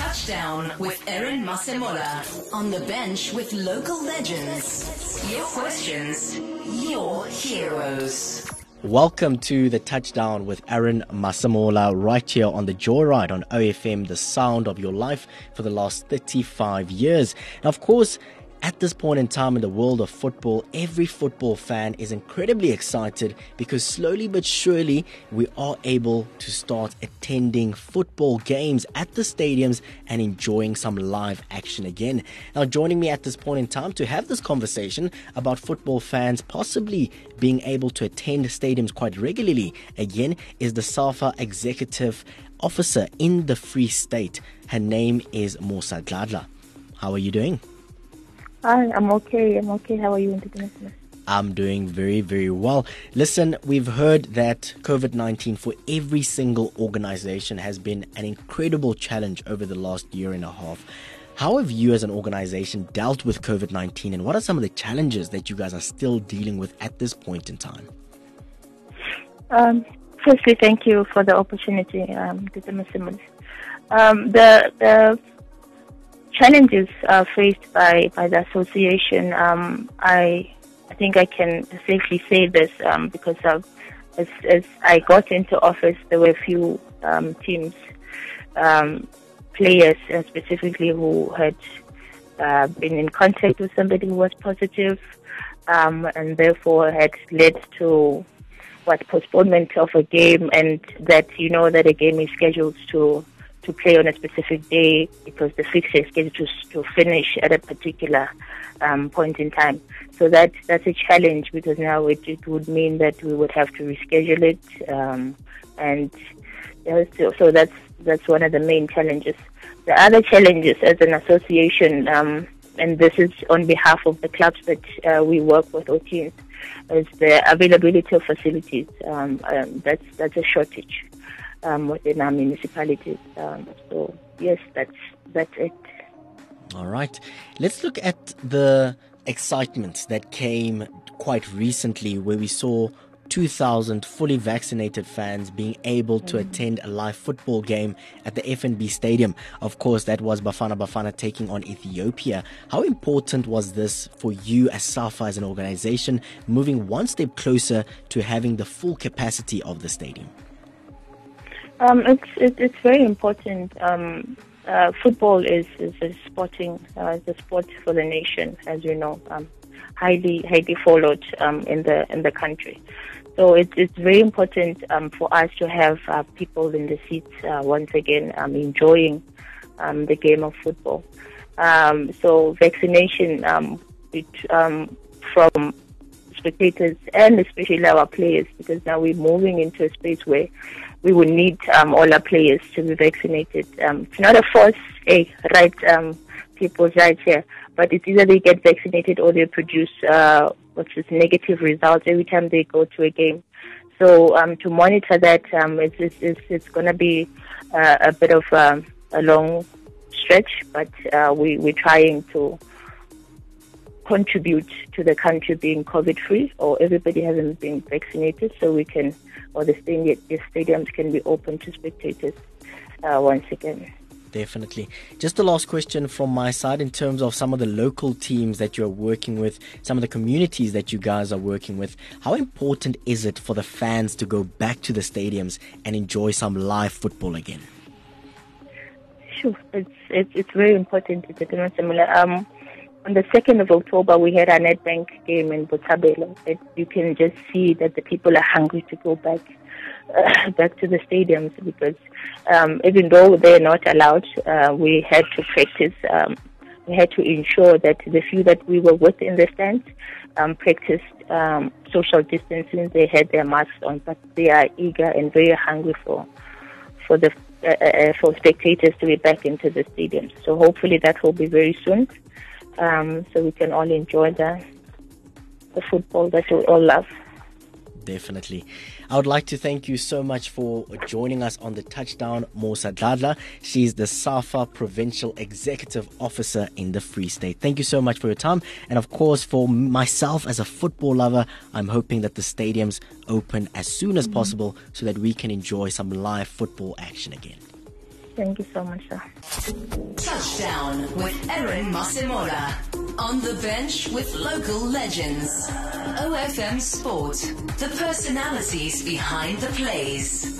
Touchdown with Aaron Masemola. On the bench with local legends. Your questions, your heroes. Welcome to the touchdown with Aaron Masemola right here on the Joyride on OFM, the sound of your life for the last 35 years. And of course, at this point in time in the world of football, every football fan is incredibly excited because slowly but surely we are able to start attending football games at the stadiums and enjoying some live action again. Now, joining me at this point in time to have this conversation about football fans possibly being able to attend stadiums quite regularly again is the SAFA executive officer in the Free State. Her name is Mosa Dladla. How are you doing? Hi, I'm okay. I'm okay. How are you, International? I'm doing very, very well. Listen, we've heard that COVID 19 for every single organization has been an incredible challenge over the last year and a half. How have you as an organization dealt with COVID 19 and what are some of the challenges that you guys are still dealing with at this point in time? Um, firstly, thank you for the opportunity, um, um, the, the challenges uh, faced by, by the association, um, I I think I can safely say this um, because as, as I got into office, there were a few um, teams, um, players uh, specifically who had uh, been in contact with somebody who was positive, um, and therefore had led to what postponement of a game, and that you know that a game is scheduled to to play on a specific day because the fixture is scheduled to, to finish at a particular um, point in time. So that that's a challenge because now it, it would mean that we would have to reschedule it, um, and so, that's that's one of the main challenges. The other challenges as an association, um, and this is on behalf of the clubs that uh, we work with, or teams, is the availability of facilities. Um, um, that's that's a shortage um, within our municipalities. Um, so yes, that's that's it. All right, let's look at the excitement that came quite recently, where we saw 2,000 fully vaccinated fans being able to mm. attend a live football game at the FNB Stadium. Of course, that was Bafana Bafana taking on Ethiopia. How important was this for you as SAFA as an organization, moving one step closer to having the full capacity of the stadium? Um, it's it, it's very important. Um, uh, football is, is a sporting uh, a sport for the nation, as you know, um, highly highly followed um, in the in the country. So it's it's very important um, for us to have uh, people in the seats uh, once again um, enjoying um, the game of football. Um, so vaccination um, it, um, from spectators and especially our players, because now we're moving into a space where we will need um, all our players to be vaccinated. Um, it's not a force, a right um, people's right here, but it's either they get vaccinated or they produce uh, which is negative results every time they go to a game. So um, to monitor that, um, it's, it's, it's, it's going to be uh, a bit of um, a long stretch, but uh, we, we're trying to contribute to the country being COVID free or everybody hasn't been vaccinated so we can, or the, stadiums can be open to spectators uh, once again. Definitely. Just the last question from my side in terms of some of the local teams that you're working with, some of the communities that you guys are working with. How important is it for the fans to go back to the stadiums and enjoy some live football again? Sure, it's it's, it's very important. It's similar. Um, on the 2nd of October, we had a Nedbank game in Botshabelo. You can just see that the people are hungry to go back uh, back to the stadiums because um, even though they're not allowed, uh, we had to practice. Um, we had to ensure that the few that we were with in the stands um, practiced um, social distancing. They had their masks on, but they are eager and very hungry for for the uh, uh, uh for spectators to be back into the stadiums. So hopefully that will be very soon um, so we can all enjoy the the football that we all love. Definitely. I would like to thank you so much for joining us on the touchdown, Mosa Dladla. She's the SAFA Provincial Executive Officer in the Free State. Thank you so much for your time. And of course, for myself as a football lover, I'm hoping that the stadiums open as soon as possible so that we can enjoy some live football action again. Thank you so much, sir. Touchdown with Aaron Masemola. On the bench with local legends. OFM Sport. The personalities behind the plays.